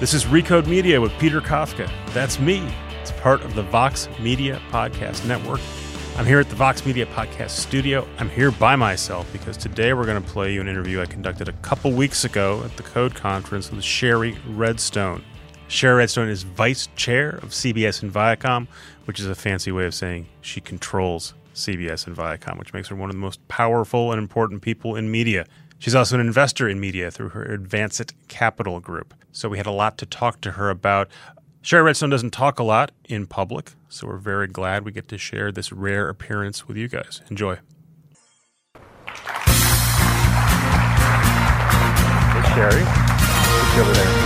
This is Recode Media with Peter Kafka. That's me. It's part of the Vox Media Podcast Network. I'm here at the Vox Media Podcast studio. I'm here by myself because today we're going to play you an interview I conducted a couple weeks ago at the Code Conference with Shari Redstone. Shari Redstone is vice chair of CBS and Viacom, which is a fancy way of saying she controls CBS and Viacom, which makes her one of the most powerful and important people in media. She's also an investor in media through her Advancit Capital Group. So we had a lot to talk to her about. Shari Redstone doesn't talk a lot in public, so we're very glad we get to share this rare appearance with you guys. Enjoy. You over there.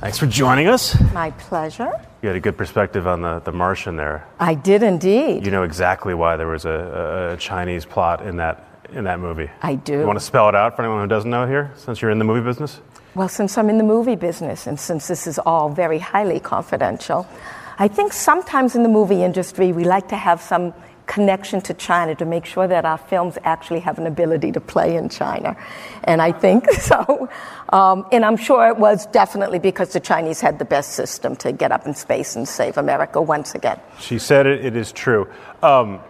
Thanks for joining us. My pleasure. You had a good perspective on the, the Martian there. I did indeed. You know exactly why there was a, a Chinese plot in that in that movie. I do. You want to spell it out for anyone who doesn't know here, since you're in the movie business? Well, since I'm in the movie business and since this is all very highly confidential, I think sometimes in the movie industry we like to have some connection to China to make sure that our films actually have an ability to play in China. And I think so. Um, and I'm sure it was definitely because the Chinese had the best system to get up in space and save America once again. She said it, it is true. Um,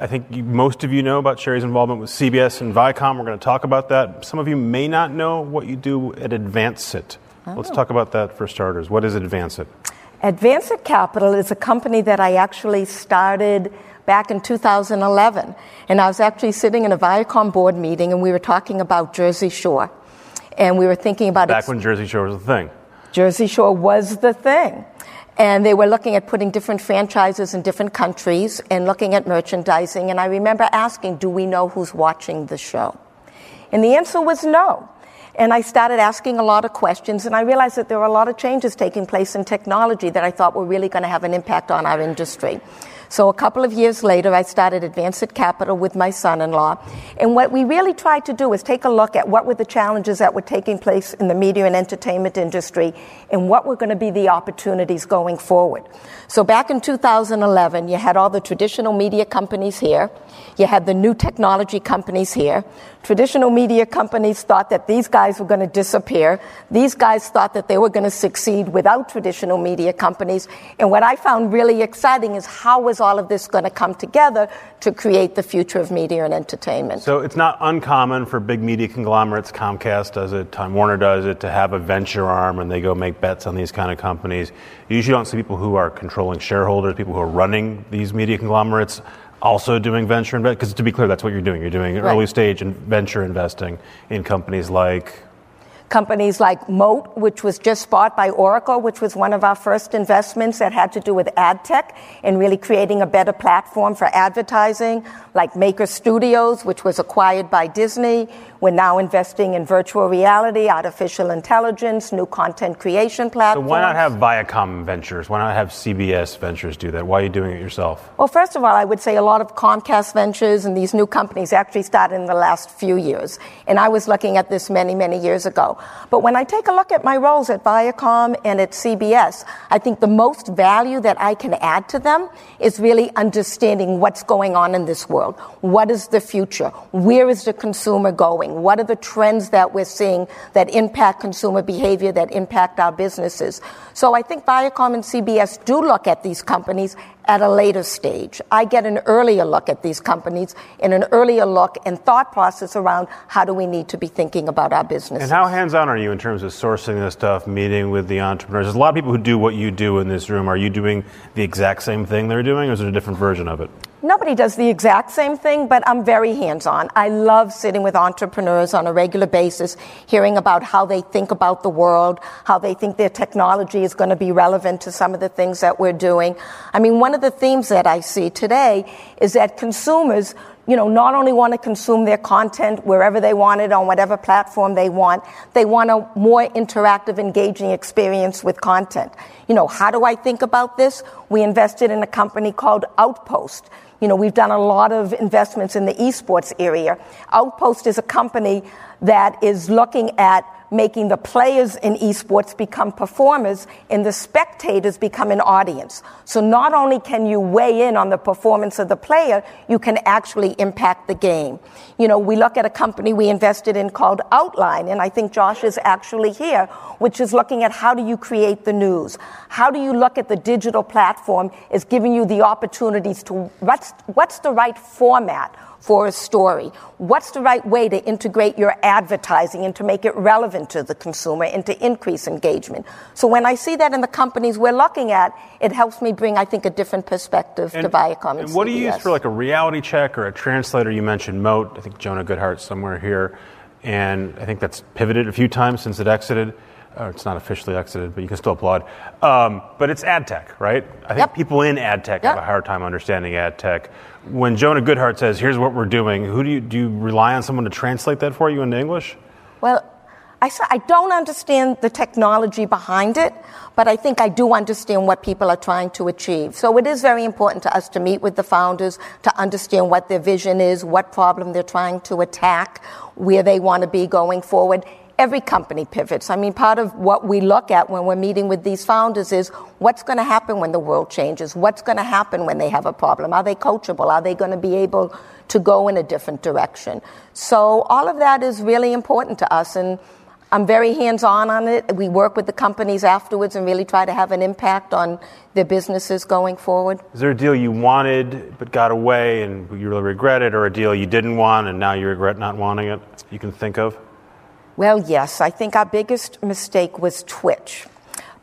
I think you, most of you know about Shari's involvement with CBS and Viacom. We're going to talk about that. Some of you may not know what you do at Advancit. Oh. Let's talk about that for starters. What is Advancit? Advancit Capital is a company that I actually started back in 2011. And I was actually sitting in a Viacom board meeting and we were talking about Jersey Shore. And we were thinking about Back ex- when Jersey Shore was the thing. Jersey Shore was the thing. And they were looking at putting different franchises in different countries and looking at merchandising. And I remember asking, do we know who's watching the show? And the answer was no. And I started asking a lot of questions, and I realized that there were a lot of changes taking place in technology that I thought were really going to have an impact on our industry. So a couple of years later, I started Advancit Capital with my son-in-law. And what we really tried to do was take a look at what were the challenges that were taking place in the media and entertainment industry and what were going to be the opportunities going forward. So back in 2011, you had all the traditional media companies here. You had the new technology companies here. Traditional media companies thought that these guys were going to disappear. These guys thought that they were going to succeed without traditional media companies. And what I found really exciting is how was all of this going to come together to create the future of media and entertainment. So it's not uncommon for big media conglomerates, Comcast does it, Time Warner does it, to have a venture arm and they go make bets on these kind of companies. You usually don't see people who are controlling shareholders, people who are running these media conglomerates also doing venture invest because to be clear that's what you're doing you're doing right. early stage and venture investing in companies like companies like Moat, which was just bought by Oracle, which was one of our first investments that had to do with ad tech and really creating a better platform for advertising, like Maker Studios, which was acquired by Disney. We're now investing in virtual reality, artificial intelligence, new content creation platforms. So why not have Viacom Ventures? Why not have CBS Ventures do that? Why are you doing it yourself? Well, first of all, I would say a lot of Comcast Ventures and these new companies actually started in the last few years. And I was looking at this many, many years ago. But when I take a look at my roles at Viacom and at CBS, I think the most value that I can add to them is really understanding what's going on in this world. What is the future? Where is the consumer going? What are the trends that we're seeing that impact consumer behavior, that impact our businesses? So I think Viacom and CBS do look at these companies at a later stage. I get an earlier look at these companies and an earlier look and thought process around how do we need to be thinking about our business. And how hands on are you in terms of sourcing this stuff, meeting with the entrepreneurs? There's a lot of people who do what you do in this room. Are you doing the exact same thing they're doing, or is it a different version of it? Nobody does the exact same thing, but I'm very hands on. I love sitting with entrepreneurs on a regular basis, hearing about how they think about the world, how they think their technology is going to be relevant to some of the things that we're doing. I mean, one of the themes that I see today is that consumers you know, not only want to consume their content wherever they want it on whatever platform they want, they want a more interactive, engaging experience with content. You know, how do I think about this? We invested in a company called Outpost. You know, we've done a lot of investments in the esports area. Outpost is a company that is looking at making the players in esports become performers and the spectators become an audience. So not only can you weigh in on the performance of the player, you can actually impact the game. You know, we look at a company we invested in called Outline, and I think Josh is actually here, which is looking at how do you create the news? How do you look at the digital platform as giving you the opportunities to what's, what's the right format? for a story? What's the right way to integrate your advertising and to make it relevant to the consumer and to increase engagement? So when I see that in the companies we're looking at, it helps me bring, I think, a different perspective and, to Viacom. And, what do you use for like a reality check or a translator? You mentioned Moat. I think Jonah Goodhart somewhere here, and I think that's pivoted a few times since it exited. Oh, it's not officially exited, but you can still applaud. Um, but it's ad tech, right? I think yep. people in ad tech yep. have a hard time understanding ad tech. When Jonah Goodhart says, "Here's what we're doing," who do you do? You rely on someone to translate that for you into English? Well, I, I don't understand the technology behind it, but I think I do understand what people are trying to achieve. So it is very important to us to meet with the founders to understand what their vision is, what problem they're trying to attack, where they want to be going forward every company pivots. I mean, part of what we look at when we're meeting with these founders is what's going to happen when the world changes? What's going to happen when they have a problem? Are they coachable? Are they going to be able to go in a different direction? So all of that is really important to us. And I'm very hands on on it. We work with the companies afterwards and really try to have an impact on their businesses going forward. Is there a deal you wanted but got away and you really regret it, or a deal you didn't want and now you regret not wanting it you can think of? Well, yes, I think our biggest mistake was Twitch.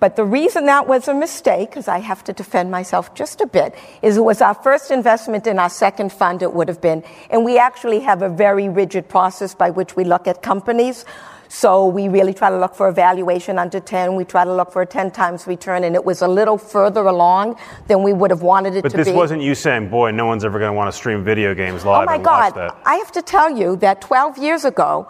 But the reason that was a mistake, because I have to defend myself just a bit, is it was our first investment in our second fund, it would have been. And we actually have a very rigid process by which we look at companies. So we really try to look for a valuation under 10. We try to look for a 10 times return, and it was a little further along than we would have wanted it but to be. But this wasn't you saying, boy, no one's ever going to want to stream video games live. Oh my God. I have to tell you that 12 years ago,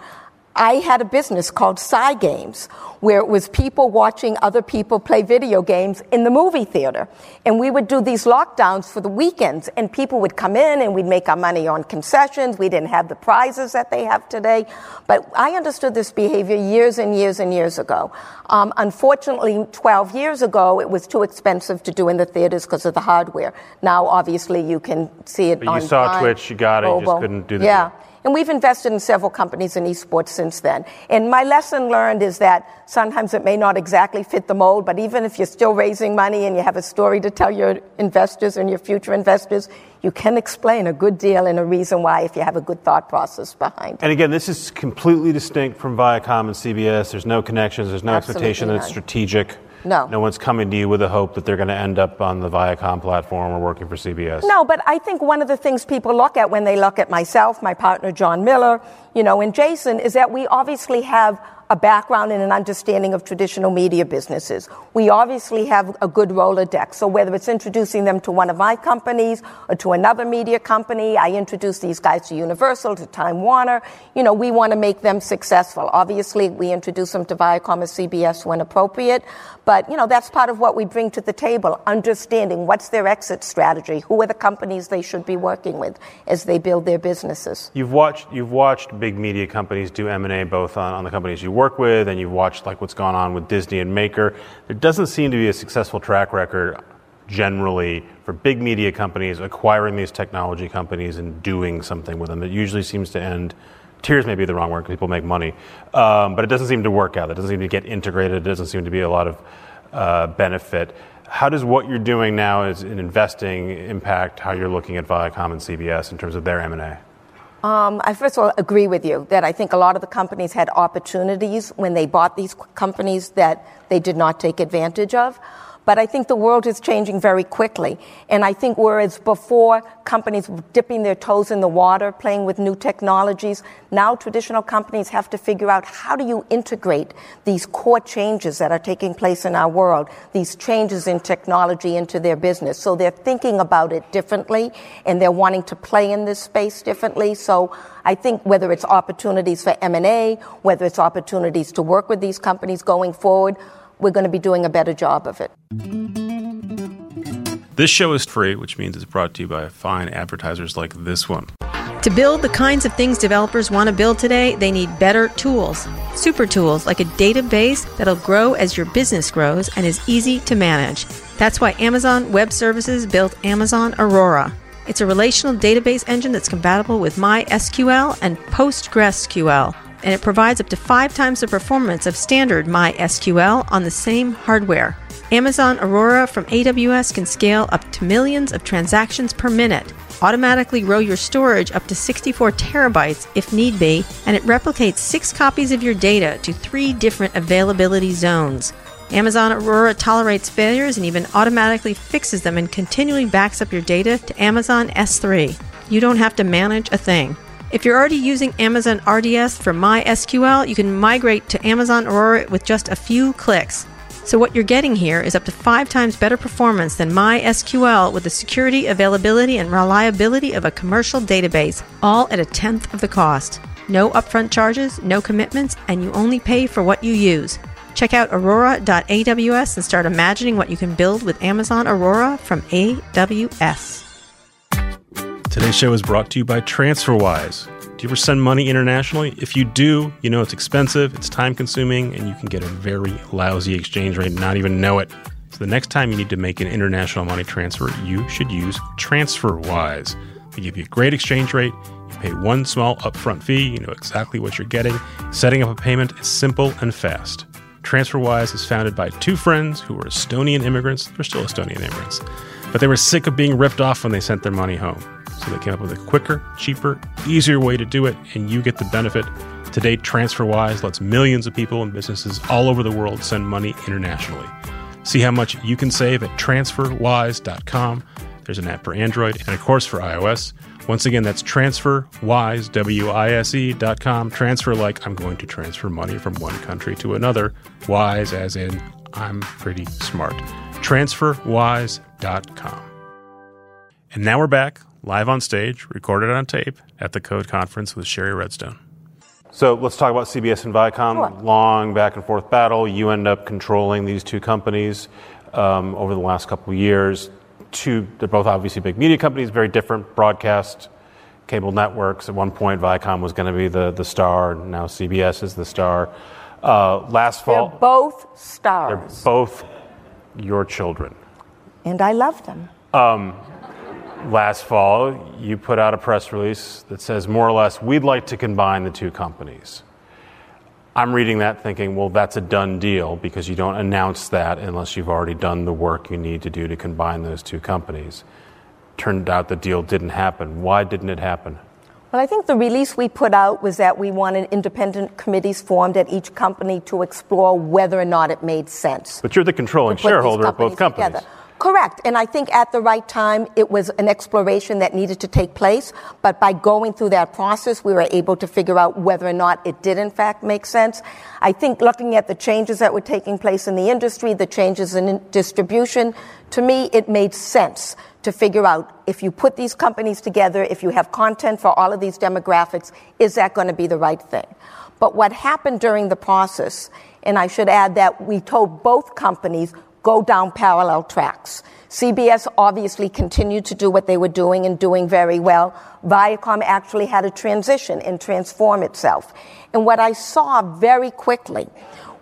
I had a business called Psy Games, where it was people watching other people play video games in the movie theater. And we would do these lockdowns for the weekends, and people would come in and we'd make our money on concessions. We didn't have the prizes that they have today. But I understood this behavior years and years and years ago. Um, unfortunately, 12 years ago, it was too expensive to do in the theaters because of the hardware. Now, obviously, you can see it but on You saw Twitch, you got it, mobile. you just couldn't do the Yeah. And we've invested in several companies in esports since then. And my lesson learned is that sometimes it may not exactly fit the mold, but even if you're still raising money and you have a story to tell your investors and your future investors, you can explain a good deal and a reason why if you have a good thought process behind it. And again, this is completely distinct from Viacom and CBS. There's no connections, there's no Absolutely expectation that it's strategic. No. No one's coming to you with a hope that they're going to end up on the Viacom platform or working for CBS. No, but I think one of the things people look at when they look at myself, my partner John Miller, you know, and Jason is that we obviously have a background and an understanding of traditional media businesses. We obviously have a good Rolodex. So whether it's introducing them to one of my companies or to another media company, I introduce these guys to Universal, to Time Warner. You know, we want to make them successful. Obviously, we introduce them to Viacom or CBS when appropriate. But, you know, that's part of what we bring to the table, understanding what's their exit strategy, who are the companies they should be working with as they build their businesses. You've watched, you've watched big media companies do M&A both on, on the companies you work work with, and you've watched like what's gone on with Disney and Maker. There doesn't seem to be a successful track record generally for big media companies acquiring these technology companies and doing something with them. It usually seems to end. Tears may be the wrong word because people make money, um, but it doesn't seem to work out. It doesn't seem to get integrated. It doesn't seem to be a lot of uh, benefit. How does what you're doing now as in investing impact how you're looking at Viacom and CBS in terms of their M&A? Um, I first of all agree with you that I think a lot of the companies had opportunities when they bought these companies that they did not take advantage of. But I think the world is changing very quickly. And I think whereas before companies were dipping their toes in the water, playing with new technologies, now traditional companies have to figure out how do you integrate these core changes that are taking place in our world, these changes in technology into their business. So they're thinking about it differently and they're wanting to play in this space differently. So I think whether it's opportunities for M&A, whether it's opportunities to work with these companies going forward, we're going to be doing a better job of it. This show is free, which means it's brought to you by fine advertisers like this one. To build the kinds of things developers want to build today, they need better tools. Super tools like a database that'll grow as your business grows and is easy to manage. That's why Amazon Web Services built Amazon Aurora. It's a relational database engine that's compatible with MySQL and PostgreSQL, and it provides up to five times the performance of standard MySQL on the same hardware. Amazon Aurora from AWS can scale up to millions of transactions per minute automatically row your storage up to 64 terabytes if need be, and it replicates six copies of your data to three different availability zones. Amazon Aurora tolerates failures and even automatically fixes them and continually backs up your data to Amazon S3. You don't have to manage a thing. If you're already using Amazon RDS for MySQL, you can migrate to Amazon Aurora with just a few clicks. So, what you're getting here is up to five times better performance than MySQL with the security, availability, and reliability of a commercial database, all at a tenth of the cost. No upfront charges, no commitments, and you only pay for what you use. Check out aurora.aws and start imagining what you can build with Amazon Aurora from AWS. Today's show is brought to you by TransferWise. Do you ever send money internationally? If you do, you know it's expensive, it's time consuming, and you can get a very lousy exchange rate and not even know it. So the next time you need to make an international money transfer, you should use TransferWise. They give you a great exchange rate. You pay one small upfront fee. You know exactly what you're getting. Setting up a payment is simple and fast. TransferWise is founded by two friends who were Estonian immigrants. They're still Estonian immigrants. But they were sick of being ripped off when they sent their money home. So they came up with a quicker, cheaper, easier way to do it, and you get the benefit. Today, TransferWise lets millions of people and businesses all over the world send money internationally. See how much you can save at transferwise.com. There's an app for Android and, of course, for iOS. Once again, that's transferwise, W-I-S-E.com. Transfer like I'm going to transfer money from one country to another. Wise as in I'm pretty smart. Transferwise.com. And now we're back live on stage, recorded on tape at the Code Conference with Shari Redstone. So let's talk about CBS and Viacom. Sure. Long back and forth battle. You end up controlling these two companies um, over the last couple of years. Two, they're both obviously big media companies, very different broadcast, cable networks. At one point, Viacom was going to be the, the star, now CBS is the star. Uh, last fall. They're both stars. They're both your children. And I love them. Um, last fall, you put out a press release that says more or less, we'd like to combine the two companies. I'm reading that thinking, well, that's a done deal because you don't announce that unless you've already done the work you need to do to combine those two companies. Turned out the deal didn't happen. Why didn't it happen? Well, I think the release we put out was that we wanted independent committees formed at each company to explore whether or not it made sense. But you're the controlling shareholder of both companies. Together. Correct. And I think at the right time, it was an exploration that needed to take place. But by going through that process, we were able to figure out whether or not it did in fact make sense. I think looking at the changes that were taking place in the industry, the changes in distribution, to me, it made sense to figure out if you put these companies together, if you have content for all of these demographics, is that going to be the right thing? But what happened during the process, and I should add that we told both companies go down parallel tracks. CBS obviously continued to do what they were doing and doing very well. Viacom actually had a transition and transform itself. And what I saw very quickly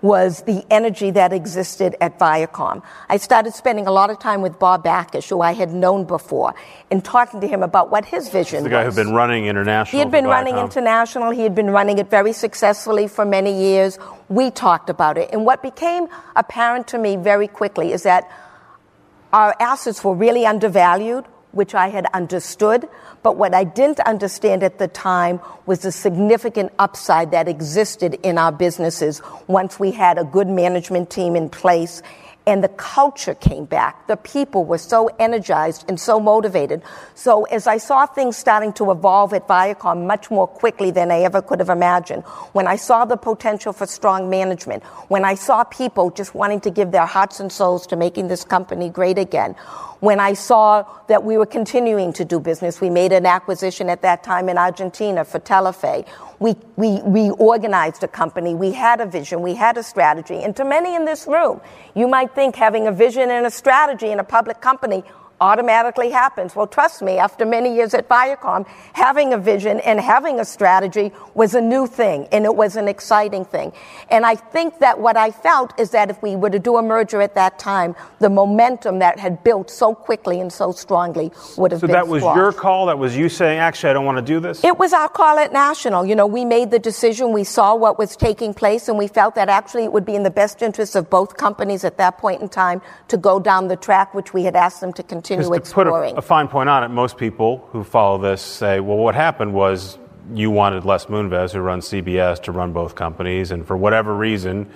was the energy that existed at Viacom. I started spending a lot of time with Bob Bakish, who I had known before, and talking to him about what his vision the guy was. who'd been running international. He had been running international. He had been running it very successfully for many years. We talked about it. And what became apparent to me very quickly is that our assets were really undervalued which I had understood, but what I didn't understand at the time was the significant upside that existed in our businesses once we had a good management team in place and the culture came back. The people were so energized and so motivated. So as I saw things starting to evolve at Viacom much more quickly than I ever could have imagined, when I saw the potential for strong management, when I saw people just wanting to give their hearts and souls to making this company great again, when I saw that we were continuing to do business, we made an acquisition at that time in Argentina for Telefe. We, we reorganized a company. We had a vision. We had a strategy. And to many in this room, you might think having a vision and a strategy in a public company automatically happens. Well, trust me, after many years at Viacom, having a vision and having a strategy was a new thing and it was an exciting thing. And I think that what I felt is that if we were to do a merger at that time, the momentum that had built so quickly and so strongly would have so been So that was squashed. your call? That was you saying, actually, I don't want to do this? It was our call at National. You know, we made the decision, we saw what was taking place, and we felt that actually it would be in the best interest of both companies at that point in time to go down the track which we had asked them to continue to exploring. put a, a, fine point on it, most people who follow this say, well, what happened was you wanted Les Moonves, who runs CBS, to run both companies, and for whatever reason,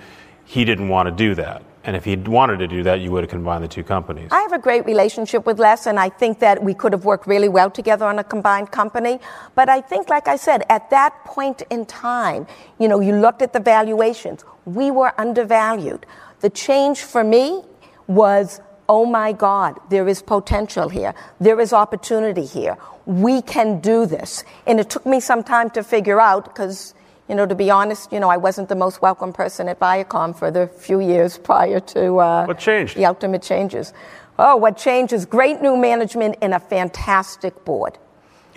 he didn't want to do that. And if he'd wanted to do that, you would have combined the two companies. I have a great relationship with Les, and I think that we could have worked really well together on a combined company. But I think, like I said, at that point in time, you know, you looked at the valuations. We were undervalued. The change for me was oh my God, there is potential here. There is opportunity here. We can do this. And it took me some time to figure out because, you know, to be honest, you know, I wasn't the most welcome person at Viacom for the few years prior to uh, what changed? the ultimate changes. Oh, what changed is great new management and a fantastic board.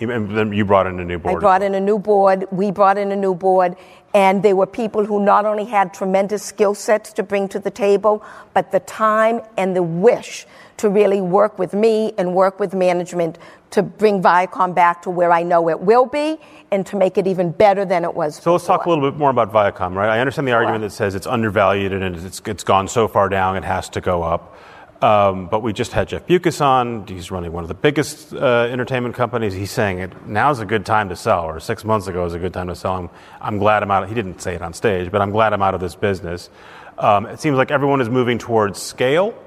And then you brought in a new board. I brought in a new board. We brought in a new board. And they were people who not only had tremendous skill sets to bring to the table, but the time and the wish to really work with me and work with management to bring Viacom back to where I know it will be and to make it even better than it was. So before. let's talk a little bit more about Viacom, right? I understand the argument that says it's undervalued and it's, it's gone so far down it has to go up. Um, but we just had Jeff Bewkes on. He's running one of the biggest uh, entertainment companies. He's saying it now's a good time to sell, or six months ago was a good time to sell. I'm, I'm glad I'm out. Of, he didn't say it on stage, but I'm glad I'm out of this business. Um, it seems like everyone is moving towards scale.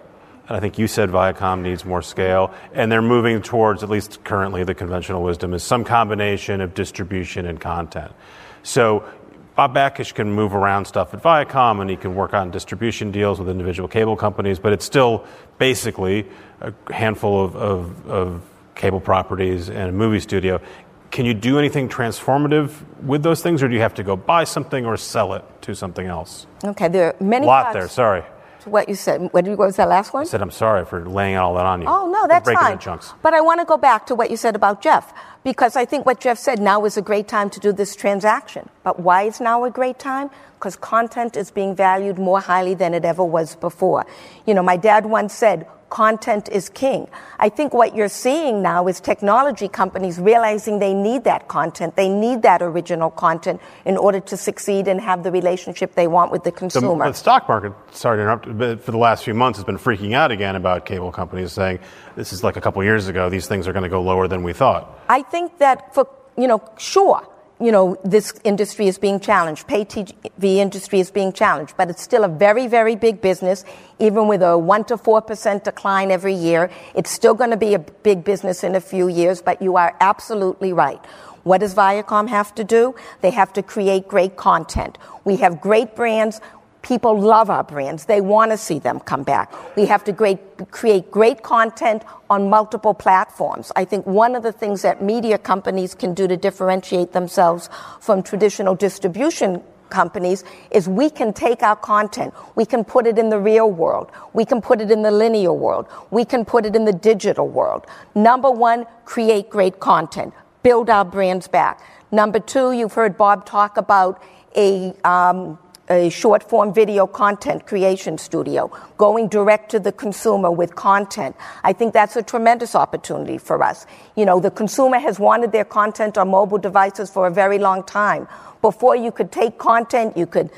And I think you said Viacom needs more scale, and they're moving towards, at least currently, the conventional wisdom is some combination of distribution and content. So Bob Bakish can move around stuff at Viacom and he can work on distribution deals with individual cable companies, but it's still basically a handful of, of, of cable properties and a movie studio. Can you do anything transformative with those things, or do you have to go buy something or sell it to something else? Okay, there are many. A lot there, sorry what you said. What was that last one? I said, I'm sorry for laying all that on you. Oh, no, that's breaking fine. Chunks. But I want to go back to what you said about Jeff, because I think what Jeff said now is a great time to do this transaction. But why is now a great time? Because content is being valued more highly than it ever was before. You know, my dad once said, content is king. I think what you're seeing now is technology companies realizing they need that content. They need that original content in order to succeed and have the relationship they want with the consumer. The, the stock market, sorry to interrupt, but for the last few months has been freaking out again about cable companies saying this is like a couple years ago, these things are going to go lower than we thought. I think that for, you know, sure, you know, this industry is being challenged. Pay TV industry is being challenged, but it's still a very, very big business. Even with a one to four percent decline every year, it's still going to be a big business in a few years. But you are absolutely right. What does Viacom have to do? They have to create great content. We have great brands. People love our brands. They want to see them come back. We have to great, create great content on multiple platforms. I think one of the things that media companies can do to differentiate themselves from traditional distribution companies is we can take our content, we can put it in the real world, we can put it in the linear world, we can put it in the digital world. Number one, create great content, build our brands back. Number two, you've heard Bob talk about a um, a short form video content creation studio, going direct to the consumer with content. I think that's a tremendous opportunity for us. You know, the consumer has wanted their content on mobile devices for a very long time. Before you could take content, you could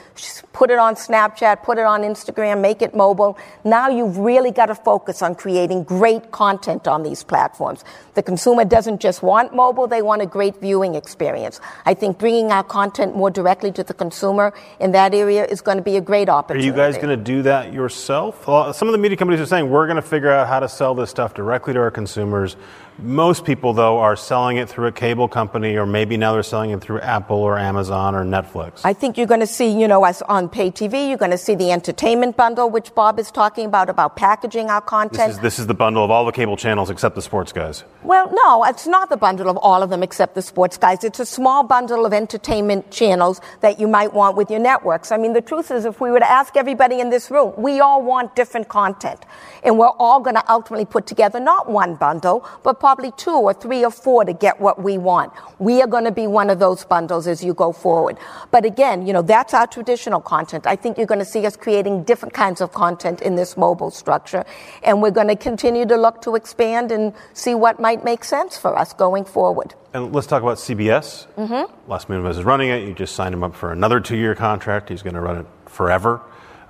put it on Snapchat, put it on Instagram, make it mobile. Now you've really got to focus on creating great content on these platforms. The consumer doesn't just want mobile, they want a great viewing experience. I think bringing our content more directly to the consumer in that area is going to be a great opportunity. Are you guys going to do that yourself? Some of the media companies are saying we're going to figure out how to sell this stuff directly to our consumers Most people, though, are selling it through a cable company, or maybe now they're selling it through Apple or Amazon or Netflix. I think you're going to see, you know, as on pay TV, you're going to see the entertainment bundle, which Bob is talking about, about packaging our content. This is, this is the bundle of all the cable channels except the sports guys. Well, no, it's not the bundle of all of them except the sports guys. It's a small bundle of entertainment channels that you might want with your networks. I mean, the truth is, if we were to ask everybody in this room, we all want different content. And we're all going to ultimately put together not one bundle, but probably two or three or four to get what we want. We are going to be one of those bundles as you go forward. But again, you know, that's our traditional content. I think you're going to see us creating different kinds of content in this mobile structure. And we're going to continue to look to expand and see what might make sense for us going forward. And let's talk about CBS. Mm-hmm. Les Moonves is running it. You just signed him up for another two year contract. He's going to run it forever.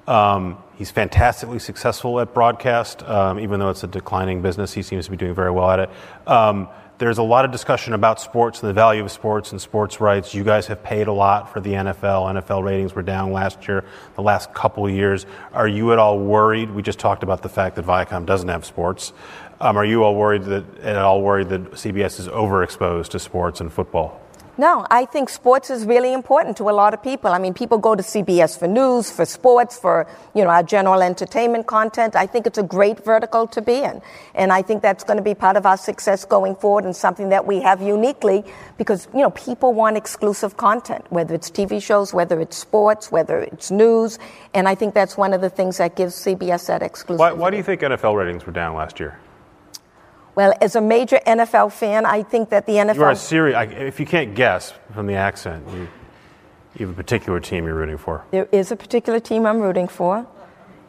Um, he's fantastically successful at broadcast, um, even though it's a declining business. He seems to be doing very well at it. Um, there's a lot of discussion about sports and the value of sports and sports rights. You guys have paid a lot for the NFL. NFL ratings were down last year, the last couple years. Are you at all worried? We just talked about the fact that Viacom doesn't have sports. Um, are you all worried that at all worried that CBS is overexposed to sports and football? No, I think sports is really important to a lot of people. I mean, people go to CBS for news, for sports, for, you know, our general entertainment content. I think it's a great vertical to be in. And I think that's going to be part of our success going forward and something that we have uniquely because, you know, people want exclusive content, whether it's TV shows, whether it's sports, whether it's news. And I think that's one of the things that gives CBS that exclusivity. Why, why do you think NFL ratings were down last year? Well, as a major NFL fan, I think that the NFL. You are a serious. If you can't guess from the accent, you, you have a particular team you're rooting for. There is a particular team I'm rooting for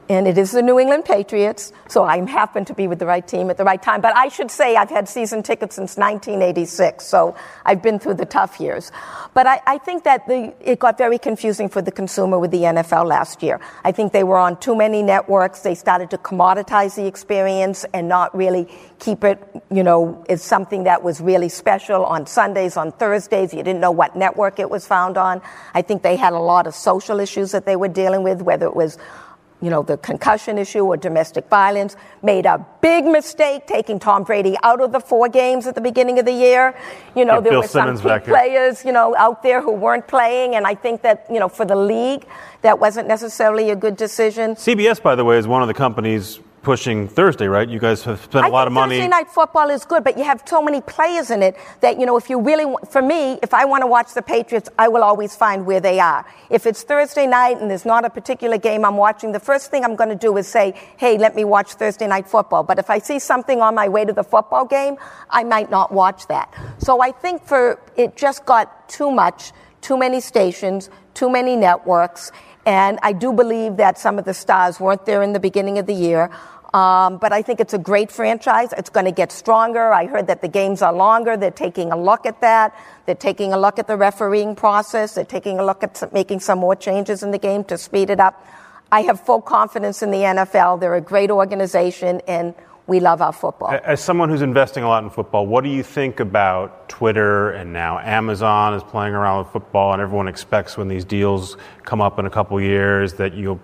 and it is the New England Patriots, so I happen to be with the right team at the right time. But I should say I've had season tickets since 1986, so I've been through the tough years. But I, I, think that the, it got very confusing for the consumer with the NFL last year. I think they were on too many networks. They started to commoditize the experience and not really keep it, you know, as something that was really special on Sundays, on Thursdays. You didn't know what network it was found on. I think they had a lot of social issues that they were dealing with, whether it was you know, the concussion issue or domestic violence, made a big mistake taking Tom Brady out of the four games at the beginning of the year. You know, Get there Bill were Simmons some players, you know, out there who weren't playing, and I think that, you know, for the league, that wasn't necessarily a good decision. CBS, by the way, is one of the companies pushing Thursday, right? You guys have spent a lot of money. Thursday night football is good, but you have so many players in it that, you know, if you really, for me, if I want to watch the Patriots, I will always find where they are. If it's Thursday night and there's not a particular game I'm watching, the first thing I'm going to do is say, hey, let me watch Thursday night football. But if I see something on my way to the football game, I might not watch that. So I think for, it just got too much, too many stations, too many networks. And I do believe that some of the stars weren't there in the beginning of the year. Um, but I think it's a great franchise. It's going to get stronger. I heard that the games are longer. They're taking a look at that. They're taking a look at the refereeing process. They're taking a look at some, making some more changes in the game to speed it up. I have full confidence in the NFL. They're a great organization, and we love our football. As someone who's investing a lot in football, what do you think about Twitter and now Amazon is playing around with football, and everyone expects when these deals come up in a couple years that you'll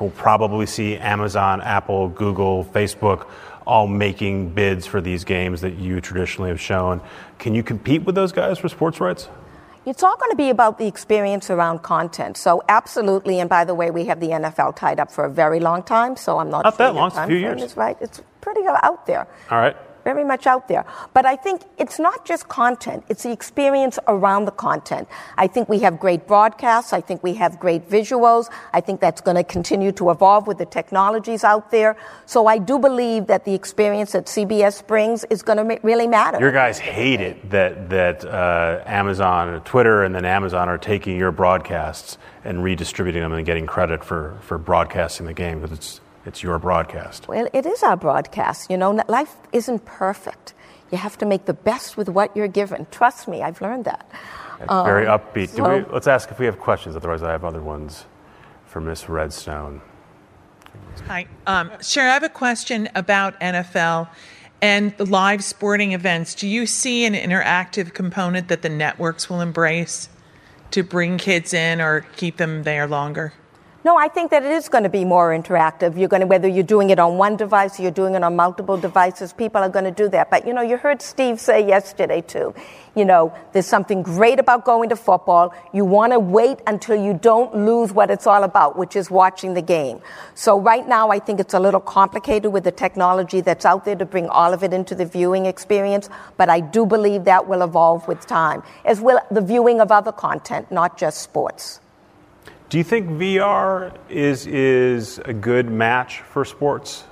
We'll probably see Amazon, Apple, Google, Facebook all making bids for these games that you traditionally have shown. Can you compete with those guys for sports rights? It's all going to be about the experience around content. So, absolutely. And by the way, we have the NFL tied up for a very long time. So, I'm not, not sure that long. It's a few years. Right. It's pretty out there. All right very much out there. But I think it's not just content, it's the experience around the content. I think we have great broadcasts. I think we have great visuals. I think that's going to continue to evolve with the technologies out there. So I do believe that the experience that CBS brings is going to ma- really matter. Your guys hate it that, that uh, Amazon, Twitter, and then Amazon are taking your broadcasts and redistributing them and getting credit for, for broadcasting the game because it's it's your broadcast. Well, it is our broadcast. You know, life isn't perfect. You have to make the best with what you're given. Trust me, I've learned that. Um, very upbeat. So, we, let's ask if we have questions. Otherwise, I have other ones for Miss Redstone. Hi, um, Sharon. I have a question about NFL and the live sporting events. Do you see an interactive component that the networks will embrace to bring kids in or keep them there longer? No, I think that it is going to be more interactive. You're going to, whether you're doing it on one device or you're doing it on multiple devices, people are going to do that. But, you know, you heard Steve say yesterday, too, you know, there's something great about going to football. You want to wait until you don't lose what it's all about, which is watching the game. So right now, I think it's a little complicated with the technology that's out there to bring all of it into the viewing experience. But I do believe that will evolve with time, as will the viewing of other content, not just sports. Do you think VR is is a good match for sports?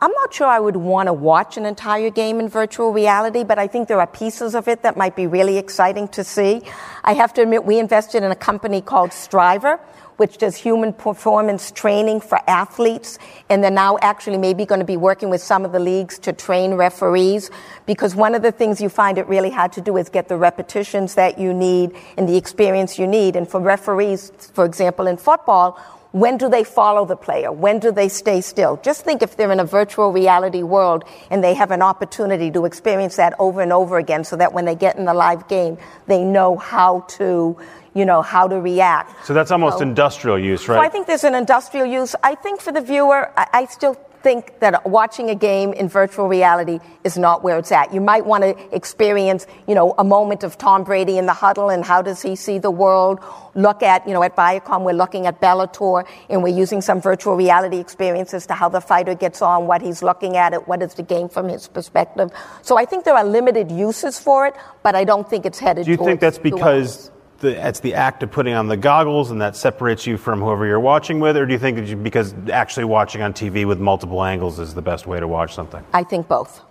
I'm not sure I would want to watch an entire game in virtual reality, but I think there are pieces of it that might be really exciting to see. I have to admit, we invested in a company called STRIVR, which does human performance training for athletes. And they're now actually maybe going to be working with some of the leagues to train referees. Because one of the things you find it really hard to do is get the repetitions that you need and the experience you need. And for referees, for example, in football, when do they follow the player? When do they stay still? Just think if they're in a virtual reality world and they have an opportunity to experience that over and over again so that when they get in the live game, they know how to, you know, how to react. So that's almost so, industrial use, right? So I think there's an industrial use. I think for the viewer, I, I still think that watching a game in virtual reality is not where it's at. You might want to experience, you know, a moment of Tom Brady in the huddle and how does he see the world. Look at, you know, at Viacom, we're looking at Bellator and we're using some virtual reality experiences to how the fighter gets on, what he's looking at it, what is the game from his perspective. So I think there are limited uses for it, but I don't think it's headed. Do you think that's because? The, it's the act of putting on the goggles and that separates you from whoever you're watching with, or do you think that you, because actually watching on TV with multiple angles is the best way to watch something? I think both.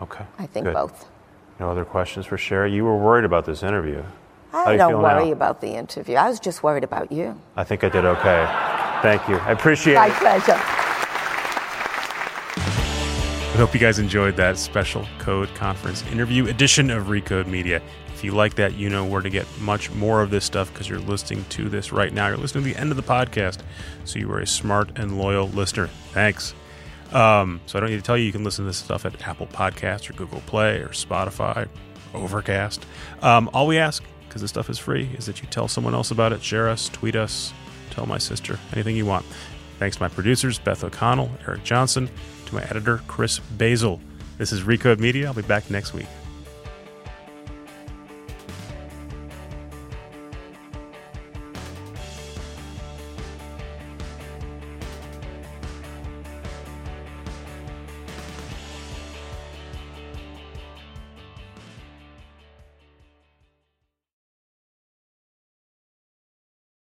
Okay. I think good. both. No other questions for Shari? You were worried about this interview. I don't worry now? about the interview. I was just worried about you. I think I did okay. Thank you. I appreciate My it. My pleasure. I hope you guys enjoyed that special Code Conference interview edition of Recode Media. If you like that, you know where to get much more of this stuff because you're listening to this right now. You're listening to the end of the podcast, so you are a smart and loyal listener. Thanks. Um, so I don't need to tell you, you can listen to this stuff at Apple Podcasts or Google Play or Spotify, Overcast. Um, all we ask, because this stuff is free, is that you tell someone else about it, share us, tweet us, tell my sister, anything you want. Thanks to my producers, Beth O'Connell, Eric Johnson, to my editor, Chris Basil. This is Recode Media. I'll be back next week.